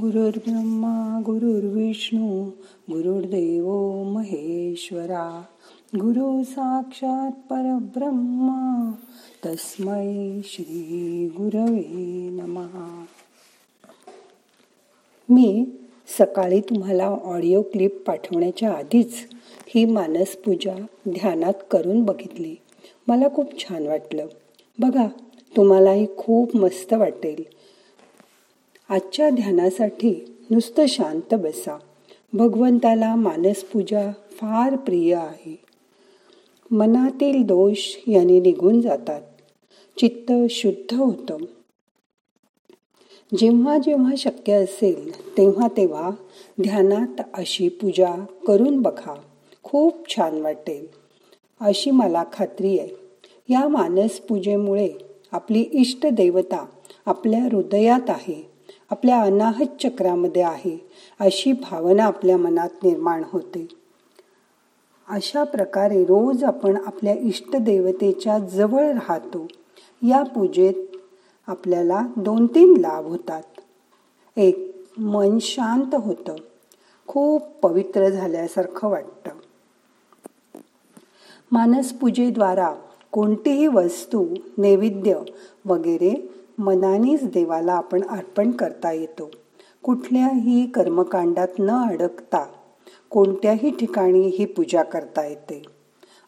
गुरुर्ब्रह्मा गुरुर्विष्णू गुरुर्देव महेश्वरा गुरु साक्षात परब्रह्मा तस्मै श्री गुरवे नमहा मी सकाळी तुम्हाला ऑडिओ क्लिप पाठवण्याच्या आधीच ही मानस पूजा ध्यानात करून बघितली. मला खूप छान वाटलं. बघा तुम्हालाही खूप मस्त वाटेल. आजच्या ध्यानासाठी नुसतं शांत बसा. भगवंताला मानसपूजा फार प्रिय आहे. मनातील दोष याने निघून जातात. चित्त शुद्ध होतं. जेव्हा जेव्हा शक्य असेल तेव्हा तेव्हा ध्यानात अशी पूजा करून बघा. खूप छान वाटेल. अशी मला खात्री आहे. या मानस पूजेमुळे आपली इष्ट देवता आपल्या हृदयात आहे. आपल्या अनाहत चक्रामध्ये आहे अशी भावना आपल्या मनात निर्माण होते. अशा प्रकारे रोज आपण आपल्या इष्टदेवतेच्या जवळ राहतो. या पूजेत आपल्याला दोन तीन लाभ होतात. एक मन शांत होतं. खूप पवित्र झाल्यासारखं वाटतं. मानस पूजेद्वारा कोणतीही वस्तू नैवेद्य वगैरे मनानेच देवाला आपण अर्पण करता येतो. कुठल्याही कर्मकांडात न अडकता कोणत्याही ठिकाणी ही पूजा करता येते.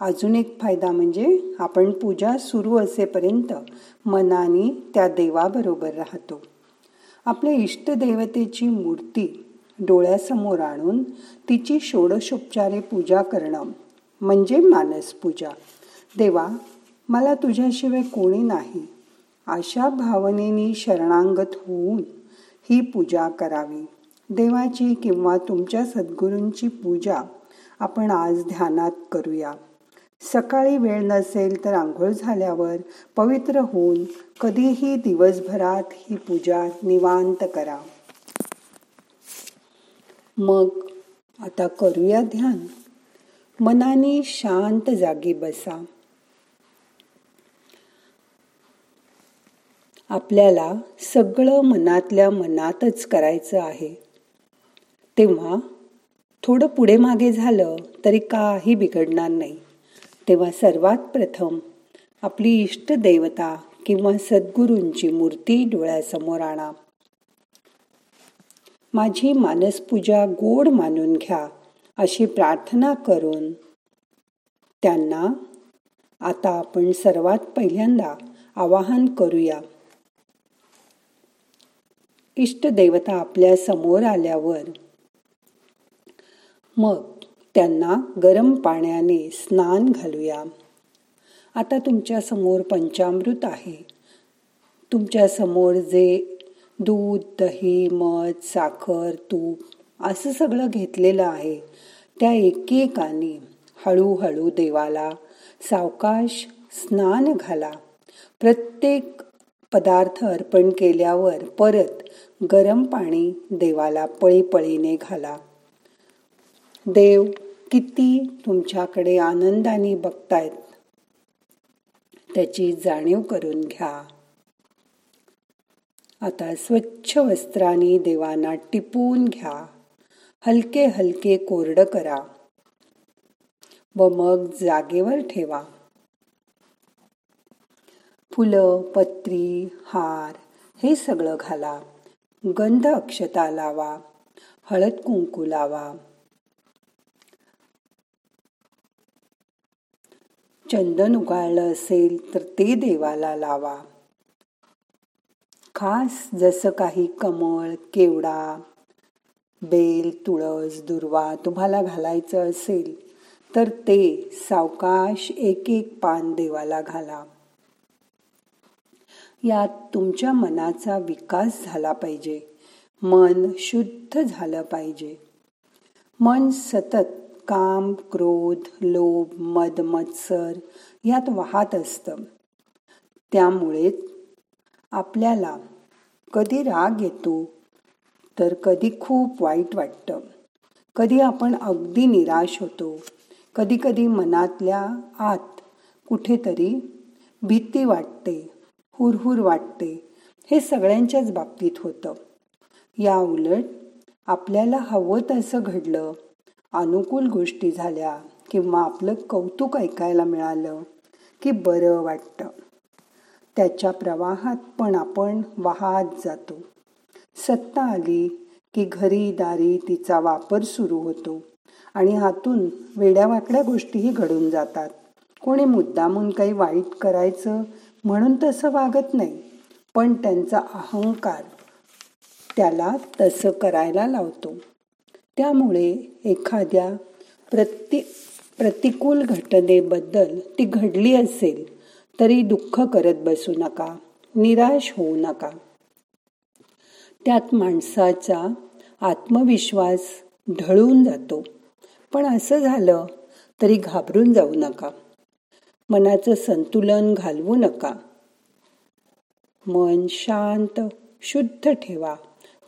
अजून एक फायदा म्हणजे आपण पूजा सुरू असेपर्यंत मनाने त्या देवाबरोबर राहतो. आपल्या इष्टदेवतेची मूर्ती डोळ्यासमोर आणून तिची षोडशोपचारे पूजा करणं म्हणजे मानस पूजा. देवा मला तुझ्याशिवाय कोणी नाही. अशा भावनेने शरणांगत होऊन ही पूजा करावी. देवाची किंवा तुमच्या सद्गुरूंची पूजा आपण आज ध्यानात करूया. सकाळी वेळ नसेल तर आंघोळ झाल्यावर पवित्र होऊन कधीही दिवसभरात ही पूजा निवांत करा. मग आता करूया ध्यान. मनाने शांत जागी बसा. आपल्याला सगळं मनातल्या मनातच करायचं आहे. तेव्हा थोडं पुढे मागे झालं तरी काही बिघडणार नाही. तेव्हा सर्वात प्रथम आपली इष्ट देवता किंवा सद्गुरूंची मूर्ती डोळ्यासमोर आणा. माझी मानसपूजा गोड मानून घ्या अशी प्रार्थना करून त्यांना आता आपण सर्वात पहिल्यांदा आवाहन करूया. इष्टदेवता आपल्यासमोर आल्यावर मग त्यांना गरम पाण्याने स्नान घालूया. आता तुमच्यासमोर पंचामृत आहे. तुमच्यासमोर जे दूध दही मध साखर तूप असं सगळं घेतलेलं आहे त्या एकेकाने हळूहळू देवाला सावकाश स्नान घाला. प्रत्येक पदार्थ अर्पण केल्यावर परत गरम पाणी देवाला पळीपळीने घाला. देव किती तुमच्याकडे आनंदाने बघतायत. त्याची जाणीव करून घ्या. आता स्वच्छ वस्त्राने देवांना टिपून घ्या. हलके हलके कोरड करा व मग जागेवर ठेवा. फुलं पत्री हार हे सगळं घाला. गंध अक्षता लावा. हळद कुंकू लावा. चंदन उगाळलं असेल तर ते देवाला लावा. खास जसं काही कमळ केवडा बेल तुळस दुर्वा तुम्हाला घालायचं असेल तर ते सावकाश एक एक पान देवाला घाला. यात तुमच्या मनाचा विकास झाला पाहिजे. मन शुद्ध झालं पाहिजे. मन सतत काम क्रोध लोभ मद मत्सर यात वाहत असतं. त्यामुळे आपल्याला कधी राग येतो तर कधी खूप वाईट वाटतं. कधी आपण अगदी निराश होतो कधी कधी मनातल्या आत कुठेतरी भीती वाटते. हुरहुर वाटते. हे सगळ्यांच्याच बाबतीत होतं. या उलट आपल्याला हवं तसं घडलं. अनुकूल गोष्टी झाल्या किंवा आपलं कौतुक ऐकायला मिळालं की बरं वाटतं. त्याच्या प्रवाहात पण आपण वाहत जातो. सत्ता आली की घरी दारी तिचा वापर सुरू होतो आणि हातून वेड्यावाकड्या गोष्टीही घडून जातात. कोणी मुद्दामून काही वाईट करायचं म्हणून तसं वागत नाही. पण त्यांचा अहंकार त्याला तसं करायला लावतो. त्यामुळे एखाद्या प्रति प्रतिकूल घटनेबद्दल ती घडली असेल तरी दुःख करत बसू नका निराश होऊ नका. त्यात माणसाचा आत्मविश्वास ढळून जातो. पण असं झालं तरी घाबरून जाऊ नका. मनाचं संतुलन घालवू नका. मन शांत शुद्ध ठेवा.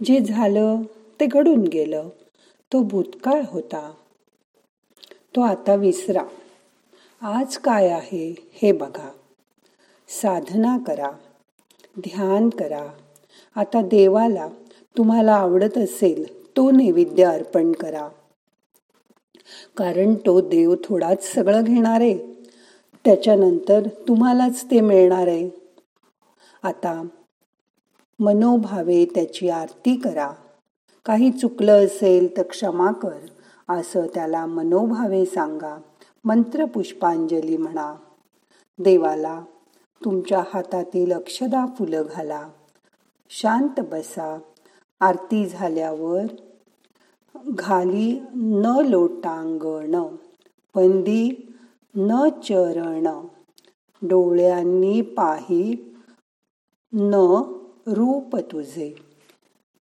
जे झालं ते घडून गेलं. तो भूतकाळ होता. तो आता विसरा. आज काय आहे हे बघा. साधना करा. ध्यान करा. आता देवाला तुम्हाला आवडत असेल तो नैवेद्य अर्पण करा. कारण तो देव थोडाच सगळं घेणार. आहे त्याच्यानंतर तुम्हालाच ते मिळणार आहे. आता मनोभावे त्याची आरती करा. काही चुकलं असेल तर क्षमा कर. असं त्याला मनोभावे सांगा. मंत्र पुष्पांजली म्हणा. देवाला तुमच्या हातातील अक्षदा फुलं घाला. शांत बसा. आरती झाल्यावर घाली न लोटांगण. वंदी न चरण. डोळ्यांनी पाही न रूप तुझे.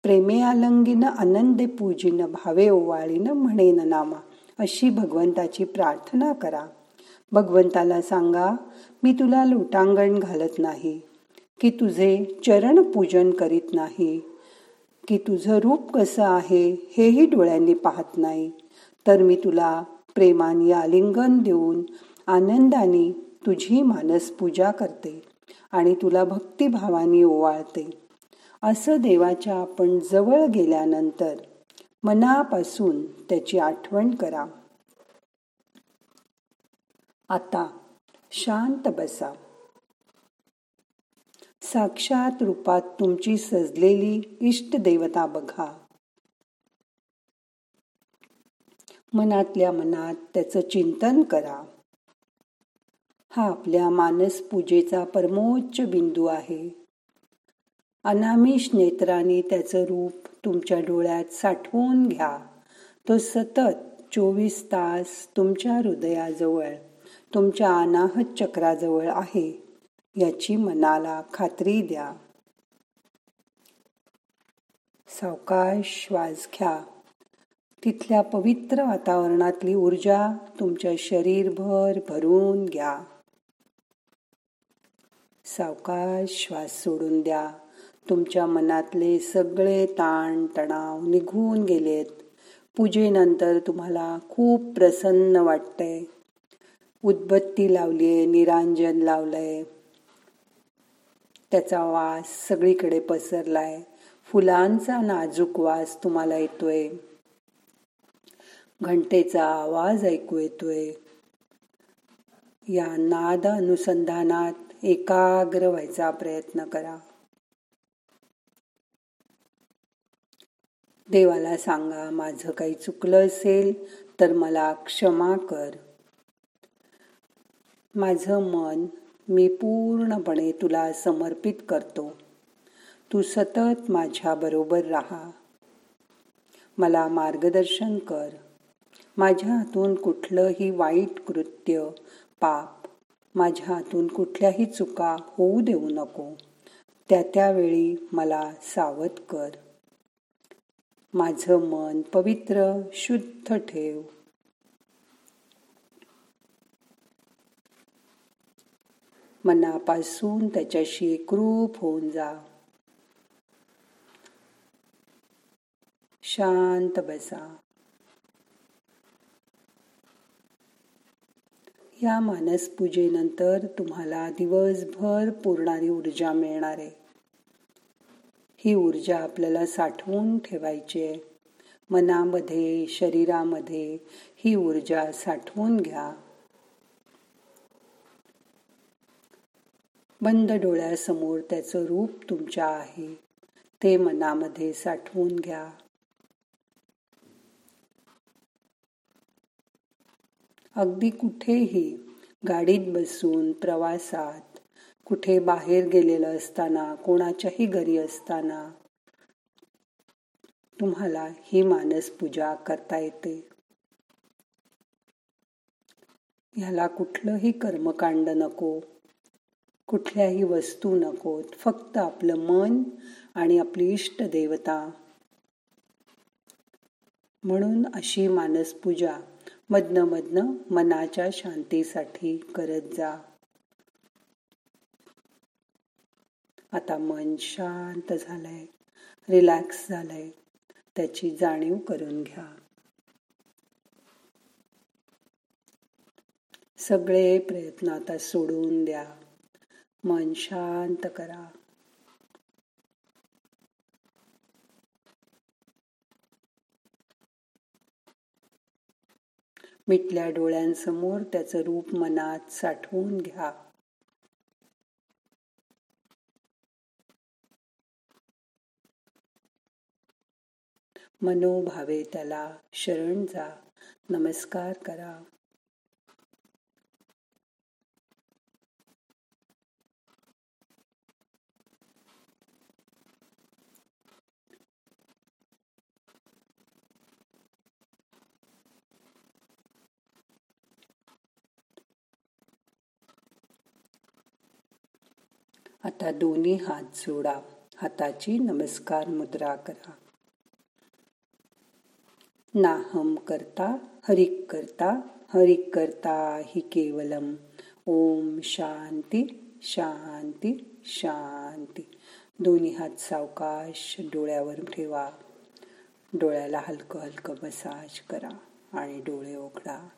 प्रेमे आलंगीन आनंदे पूजिन भावे ओवाळीन म्हणेन नामा. अशी भगवंताची प्रार्थना करा. भगवंताला सांगा मी तुला लोटांगण घालत नाही की तुझे चरण पूजन करीत नाही की तुझं रूप कसं आहे हेही डोळ्यांनी पाहत नाही. तर मी तुला प्रेमाने आलिंगन देऊन आनंदाने तुझी मानस पूजा करते आणि तुला भक्तिभावाने ओवाळते. असं देवाच्या आपण जवळ गेल्यानंतर मनापासून त्याची आठवण करा. आता शांत बसा. साक्षात रूपात तुमची सजलेली इष्ट देवता बघा. मनातल्या मनात त्याचं चिंतन करा. हा आपल्या मानस पूजेचा परमोच्च बिंदू आहे. अनामिष नेत्राने त्याचं रूप तुमच्या डोळ्यात साठवून घ्या. तो सतत चोवीस तास तुमच्या हृदयाजवळ तुमच्या अनाहत चक्राजवळ आहे याची मनाला खात्री द्या. सावकाश श्वास घ्या. तिथल्या पवित्र वातावरणातली ऊर्जा तुमच्या शरीरभर भरून घ्या. सावकाश श्वास सोडून द्या. तुमच्या मनातले सगळे ताण तणाव निघून गेलेत. पूजेनंतर तुम्हाला खूप प्रसन्न वाटतंय. उदबत्ती लावलीये निरांजन लावलंय. त्याचा वास सगळीकडे पसरलाय. फुलांचा नाजूक वास तुम्हाला येतोय. घंटेचा आवाज ऐकू येतोय. या नाद अनुसंधानात एकाग्र व्हायचा प्रयत्न करा. देवाला सांगा माझं काही चुकलं असेल तर मला क्षमा कर. माझं मन मी पूर्णपणे तुला समर्पित करतो. तू सतत माझ्या बरोबर राहा. मला मार्गदर्शन कर. माझ्या हातून कुठलंही वाईट कृत्य पाप माझ्या हातून कुठल्याही चुका होऊ देऊ नको. त्या त्यावेळी मला सावध कर. माझं मन पवित्र शुद्ध ठेव. मनापासून त्याच्याशी एकरूप होऊन जा. शांत बसा. या मानसपूजेनंतर तुम्हाला दिवसभर पुरणारी ऊर्जा मिळणार आहे. ही ऊर्जा आपल्याला साठवून ठेवायची आहे. मनामध्ये शरीरामध्ये ही ऊर्जा साठवून घ्या. बंद डोळ्यासमोर त्याचं रूप तुमच्या आहे. ते मनामध्ये साठवून घ्या. अगदी कुठेही गाडीत बसून प्रवासात कुठे बाहेर गेलेलं असताना कोणाच्याही घरी असताना तुम्हाला ही मानस पूजा करता येते. ह्याला कुठलंही कर्मकांड नको कुठल्याही वस्तू नकोत फक्त आपलं मन आणि आपली इष्ट देवता. म्हणून अशी मानस पूजा मधनं मधनं मनाच्या शांतीसाठी करत जा. आता मन शांत झालंय रिलॅक्स झालंय त्याची जाणीव करून घ्या. सगळे प्रयत्न आता सोडून द्या. मन शांत करा. मिटल्या डोळ्यांसमोर त्याचं रूप मनात साठवून घ्या. मनोभावे त्याला शरण जा. नमस्कार करा. आता दोन्ही हात जोडा. हाताची नमस्कार मुद्रा करा. नाहम करता हरिक करता हरिक करता हि केवलम. ओम शांती शांती शांती. दोन्ही हात सावकाश डोळ्यावर ठेवा. डोळ्याला हलकं हलकं मसाज करा आणि डोळे उघडा.